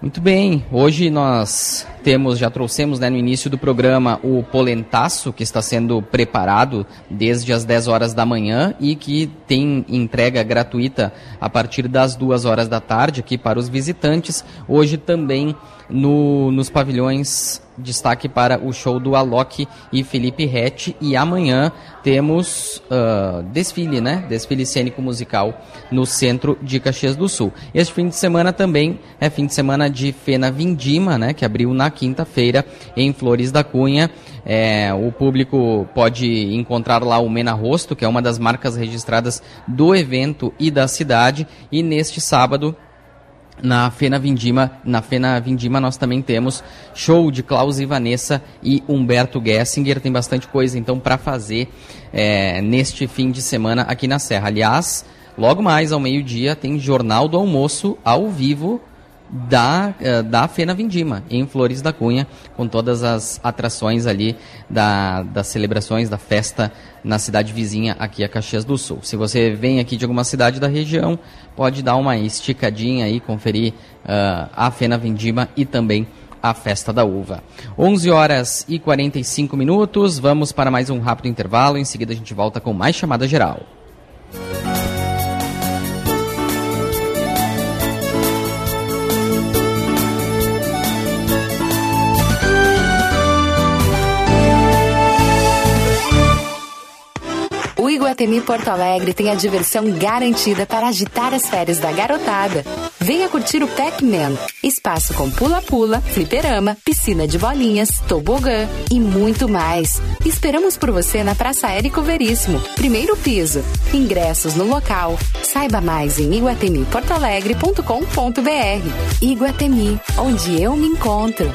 Muito bem, hoje nós temos, já trouxemos né, no início do programa o polentaço que está sendo preparado desde as 10 horas da manhã e que tem entrega gratuita a partir das 2 horas da tarde aqui para os visitantes. Hoje também no, nos pavilhões destaque para o show do Alok e Felipe Rett. E amanhã temos uh, desfile, né? Desfile cênico musical no centro de Caxias do Sul. Este fim de semana também é fim de semana de Fena Vindima, né? Que abriu na quinta-feira em Flores da Cunha. É, o público pode encontrar lá o Mena Rosto, que é uma das marcas registradas do evento e da cidade. E neste sábado na Fena Vindima, na Fena Vindima nós também temos show de Klaus e Vanessa e Humberto Gessinger. Tem bastante coisa então para fazer é, neste fim de semana aqui na Serra. Aliás, logo mais ao meio-dia tem Jornal do Almoço ao vivo da, uh, da Fena Vindima, em Flores da Cunha, com todas as atrações ali da, das celebrações da festa na cidade vizinha aqui a Caxias do Sul. Se você vem aqui de alguma cidade da região, pode dar uma esticadinha aí, conferir uh, a Fena Vindima e também a Festa da Uva. 11 horas e 45 minutos, vamos para mais um rápido intervalo, em seguida a gente volta com mais chamada geral.
Iguatemi Porto Alegre tem a diversão garantida para agitar as férias da garotada. Venha curtir o Pac-Man, espaço com pula-pula, fliperama, piscina de bolinhas, tobogã e muito mais. Esperamos por você na Praça Érico Veríssimo, primeiro piso. Ingressos no local. Saiba mais em iguatemiportoalegre.com.br. Iguatemi, onde eu me encontro.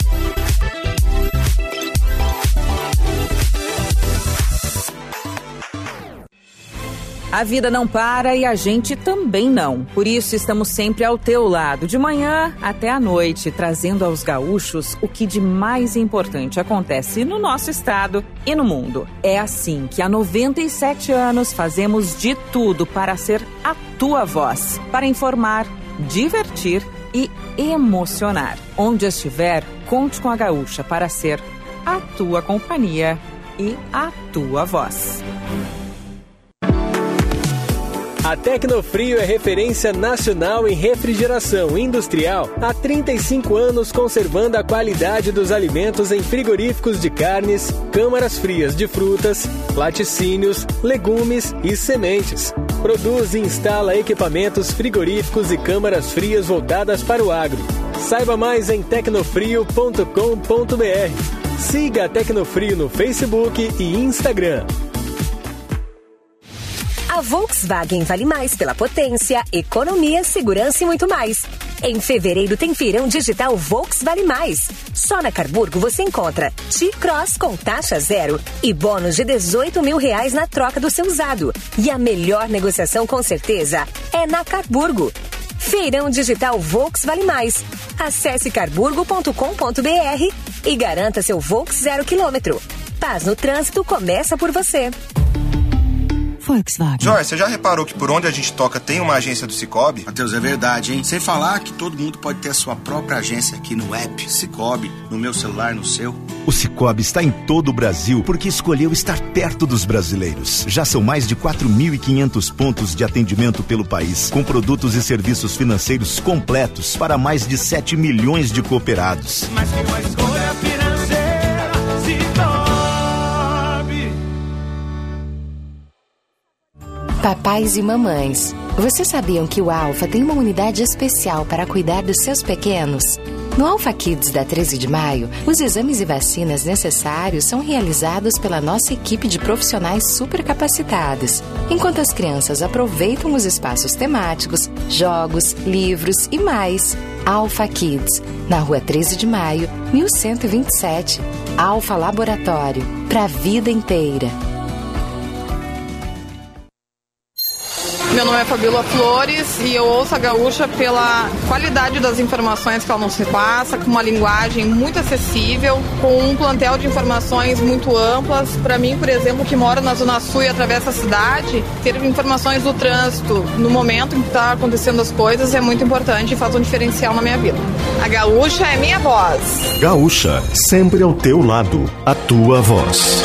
A vida não para e a gente também não. Por isso estamos sempre ao teu lado, de manhã até à noite, trazendo aos gaúchos o que de mais importante acontece no nosso estado e no mundo. É assim que há 97 anos fazemos de tudo para ser a tua voz, para informar, divertir e emocionar. Onde estiver, conte com a gaúcha para ser a tua companhia e a tua voz.
A Tecnofrio é referência nacional em refrigeração industrial há 35 anos, conservando a qualidade dos alimentos em frigoríficos de carnes, câmaras frias de frutas, laticínios, legumes e sementes. Produz e instala equipamentos frigoríficos e câmaras frias voltadas para o agro. Saiba mais em tecnofrio.com.br. Siga a Tecnofrio no Facebook e Instagram.
Volkswagen vale mais pela potência, economia, segurança e muito mais. Em fevereiro tem feirão digital Volkswagen Mais. Só na Carburgo você encontra T-Cross com taxa zero e bônus de 18 mil reais na troca do seu usado. E a melhor negociação com certeza é na Carburgo. Feirão digital Volkswagen Mais. Acesse carburgo.com.br e garanta seu Volks zero quilômetro. Paz no trânsito começa por você.
Volkswagen.
Joyce, você já reparou que por onde a gente toca tem uma agência do Cicobi?
Matheus, é verdade, hein? Sem falar que todo mundo pode ter a sua própria agência aqui no app Cicobi, no meu celular, no seu.
O Cicobi está em todo o Brasil porque escolheu estar perto dos brasileiros. Já são mais de 4.500 pontos de atendimento pelo país, com produtos e serviços financeiros completos para mais de 7 milhões de cooperados.
Mas escolha
Papais e mamães, vocês sabiam que o Alfa tem uma unidade especial para cuidar dos seus pequenos? No Alpha Kids da 13 de maio, os exames e vacinas necessários são realizados pela nossa equipe de profissionais super capacitados, enquanto as crianças aproveitam os espaços temáticos, jogos, livros e mais. Alpha Kids, na rua 13 de maio, 1127. Alpha Laboratório, para a vida inteira.
Meu nome é Fabíola Flores e eu ouço a Gaúcha pela qualidade das informações que ela nos repassa, com uma linguagem muito acessível, com um plantel de informações muito amplas. Para mim, por exemplo, que moro na Zona Sul e atravessa a cidade, ter informações do trânsito no momento em que está acontecendo as coisas é muito importante e faz um diferencial na minha vida. A Gaúcha é minha voz.
Gaúcha, sempre ao teu lado, a tua voz.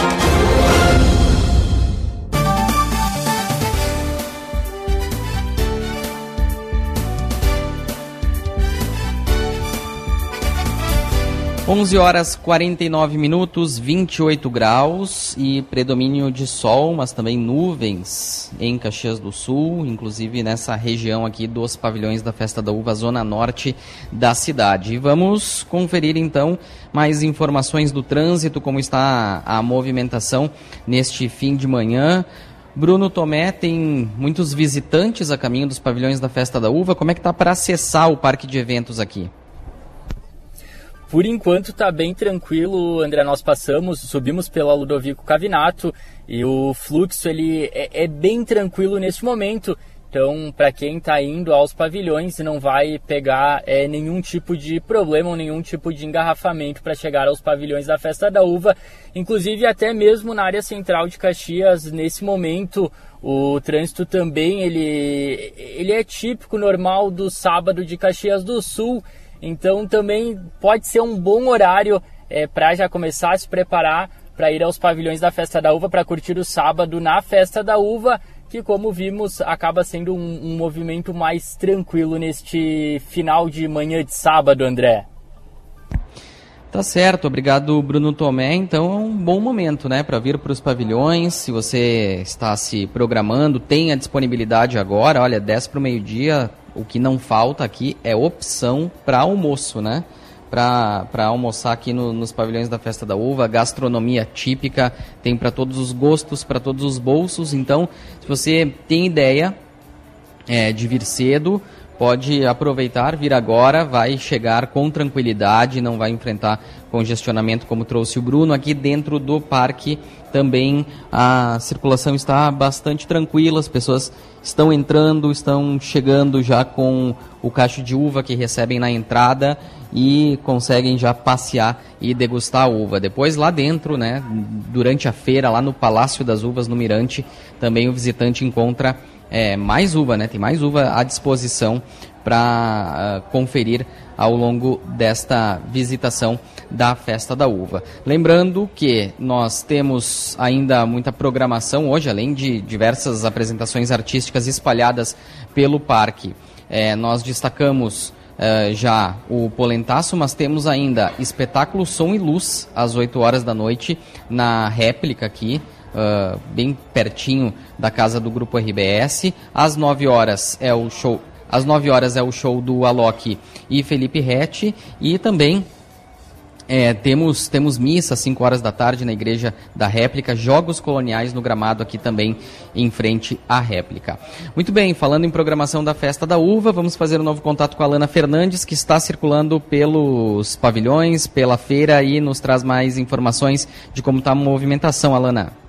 Onze horas 49 minutos, 28 graus e predomínio de sol, mas também nuvens em Caxias do Sul, inclusive nessa região aqui dos pavilhões da Festa da Uva, zona norte da cidade. E vamos conferir então mais informações do trânsito, como está a movimentação neste fim de manhã. Bruno Tomé tem muitos visitantes a caminho dos pavilhões da Festa da Uva. Como é que está para acessar o parque de eventos aqui?
Por enquanto está bem tranquilo, André. Nós passamos, subimos pela Ludovico Cavinato e o fluxo ele é, é bem tranquilo neste momento. Então, para quem está indo aos pavilhões, não vai pegar é, nenhum tipo de problema nenhum tipo de engarrafamento para chegar aos pavilhões da Festa da Uva. Inclusive, até mesmo na área central de Caxias, nesse momento, o trânsito também ele, ele é típico, normal do sábado de Caxias do Sul. Então também pode ser um bom horário é, para já começar a se preparar para ir aos pavilhões da Festa da Uva para curtir o sábado na Festa da Uva, que como vimos acaba sendo um, um movimento mais tranquilo neste final de manhã de sábado, André.
Tá certo, obrigado Bruno Tomé. Então é um bom momento, né, para vir para os pavilhões. Se você está se programando, tem a disponibilidade agora. Olha, 10 para o meio-dia, o que não falta aqui é opção para almoço, né? Para almoçar aqui no, nos pavilhões da Festa da Uva, gastronomia típica, tem para todos os gostos, para todos os bolsos. Então, se você tem ideia é, de vir cedo, pode aproveitar, vir agora, vai chegar com tranquilidade, não vai enfrentar congestionamento como trouxe o Bruno. Aqui dentro do parque também a circulação está bastante tranquila, as pessoas estão entrando, estão chegando já com o cacho de uva que recebem na entrada e conseguem já passear e degustar a uva. Depois lá dentro, né, durante a feira, lá no Palácio das Uvas, no Mirante, também o visitante encontra é, mais uva, né? Tem mais uva à disposição para uh, conferir ao longo desta visitação da Festa da Uva. Lembrando que nós temos ainda muita programação hoje, além de diversas apresentações artísticas espalhadas pelo parque. É, nós destacamos uh, já o Polentaço, mas temos ainda espetáculo Som e Luz às 8 horas da noite na réplica aqui uh, bem pertinho da casa do grupo RBS. Às 9 horas é o show. Às 9 horas é o show do Alok e Felipe Rett. E também é, temos, temos missa às 5 horas da tarde na Igreja da Réplica, Jogos Coloniais no gramado aqui também em frente à réplica. Muito bem, falando em programação da Festa da Uva, vamos fazer um novo contato com a Lana Fernandes, que está circulando pelos pavilhões, pela feira e nos traz mais informações de como está a movimentação, Alana.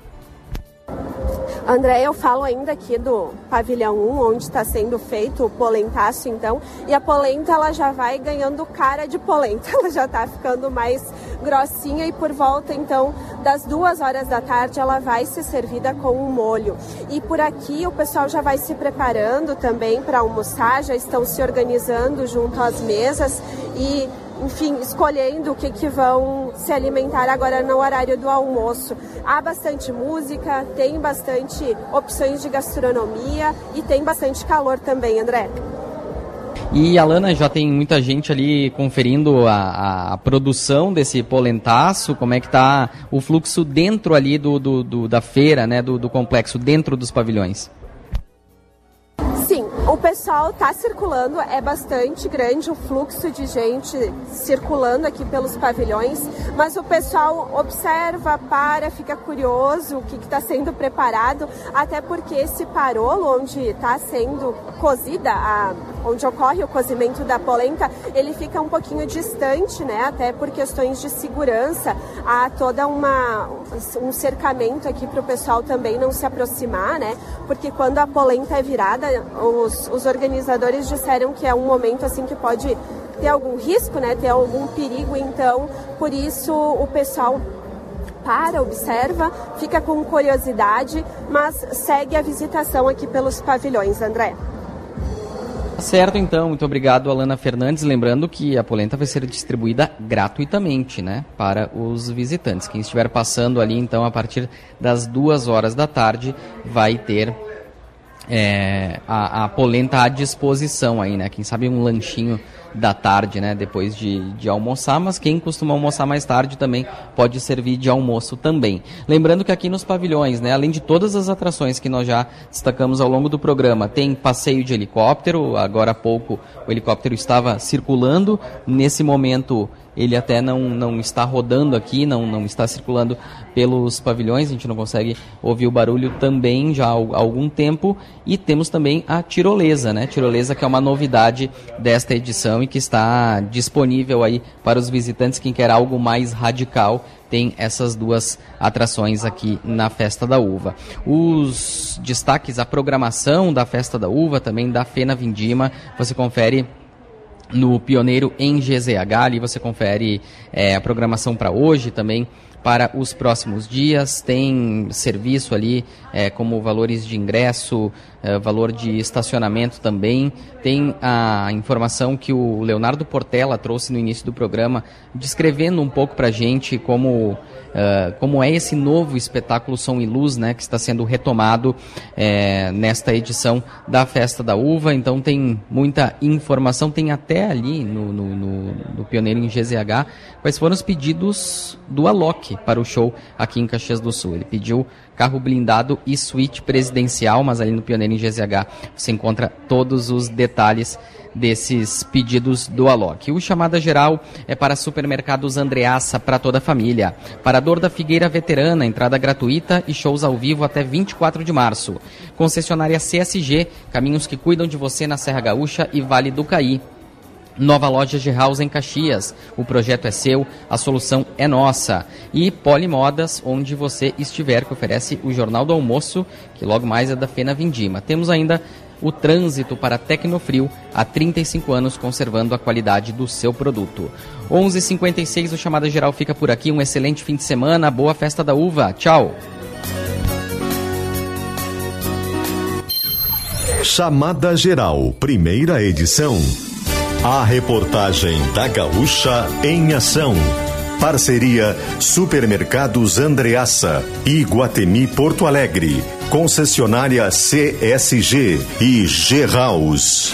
André, eu falo ainda aqui do pavilhão 1, onde está sendo feito o polentaço, então, e a polenta ela já vai ganhando cara de polenta, ela já está ficando mais
grossinha e por volta então das duas horas da tarde ela vai ser servida com um molho. E por aqui o pessoal já vai se preparando também para almoçar, já estão se organizando junto às mesas e enfim, escolhendo o que, que vão se alimentar agora no horário do almoço. Há bastante música, tem bastante opções de gastronomia e tem bastante calor também, André.
E Alana, já tem muita gente ali conferindo a, a, produção desse polentaço, como é que está o fluxo dentro ali do, do, do da feira, né, do, do complexo, dentro dos pavilhões?
O pessoal está circulando, é bastante grande o fluxo de gente circulando aqui pelos pavilhões, mas o pessoal observa, para, fica curioso o que está sendo preparado, até porque esse parolo onde está sendo cozida, a, onde ocorre o cozimento da polenta, ele fica um pouquinho distante, né? Até por questões de segurança, há toda uma um cercamento aqui para o pessoal também não se aproximar, né? Porque quando a polenta é virada, os os, organizadores disseram que é um momento assim que pode ter algum risco, né, ter algum perigo, então por isso o pessoal para, observa, fica com curiosidade, mas segue a visitação aqui pelos pavilhões, André.
Certo, então. Muito obrigado, Alana Fernandes. Lembrando que a polenta vai ser distribuída gratuitamente, né, para os visitantes. Quem estiver passando ali, então, a partir das duas horas da tarde, vai ter é, a, a, polenta à disposição aí, né? Quem sabe um lanchinho da tarde, né? Depois de, de almoçar, mas quem costuma almoçar mais tarde também pode servir de almoço também. Lembrando que aqui nos pavilhões, né? Além de todas as atrações que nós já destacamos ao longo do programa, tem passeio de helicóptero. Agora há pouco o helicóptero estava circulando. Nesse momento ele até não, não está rodando aqui, não, não está circulando pelos pavilhões, a gente não consegue ouvir o barulho também já há algum tempo. E temos também a tirolesa, né? Tirolesa que é uma novidade desta edição e que está disponível aí para os visitantes, quem quer algo mais radical tem essas duas atrações aqui na Festa da Uva. Os destaques, a programação da Festa da Uva, também da Fena Vindima, você confere no Pioneiro em GZH. Ali você confere é, a programação para hoje também. Para os próximos dias, tem serviço ali, é, como valores de ingresso, é, valor de estacionamento também. Tem a informação que o Leonardo Portela trouxe no início do programa, descrevendo um pouco para a gente como uh, como é esse novo espetáculo Som e Luz, né, que está sendo retomado é, nesta edição da Festa da Uva. Então tem muita informação, tem até ali no, no, no, no Pioneiro em GZH quais foram os pedidos do Alok para o show aqui em Caxias do Sul. Ele pediu carro blindado e suíte presidencial, mas ali no Pioneiro em GZH você encontra todos os detalhes desses pedidos do Alok. O chamada geral é para supermercados Andreaça para toda a família. Parador da Figueira Veterana, entrada gratuita e shows ao vivo até 24 de março. Concessionária CSG, caminhos que cuidam de você na Serra Gaúcha e Vale do Caí. Nova loja de House em Caxias. O projeto é seu, a solução é nossa. E Polimodas, onde você estiver, que oferece o Jornal do Almoço, que logo mais é da Fena Vindima. Temos ainda o trânsito para Tecnofrio há 35 anos conservando a qualidade do seu produto. 11:56 o chamada geral fica por aqui. Um excelente fim de semana, boa festa da uva. Tchau.
Chamada Geral, primeira edição. A reportagem da Gaúcha em ação. Parceria Supermercados Andreaça Guatemi Porto Alegre. Concessionária CSG e G House.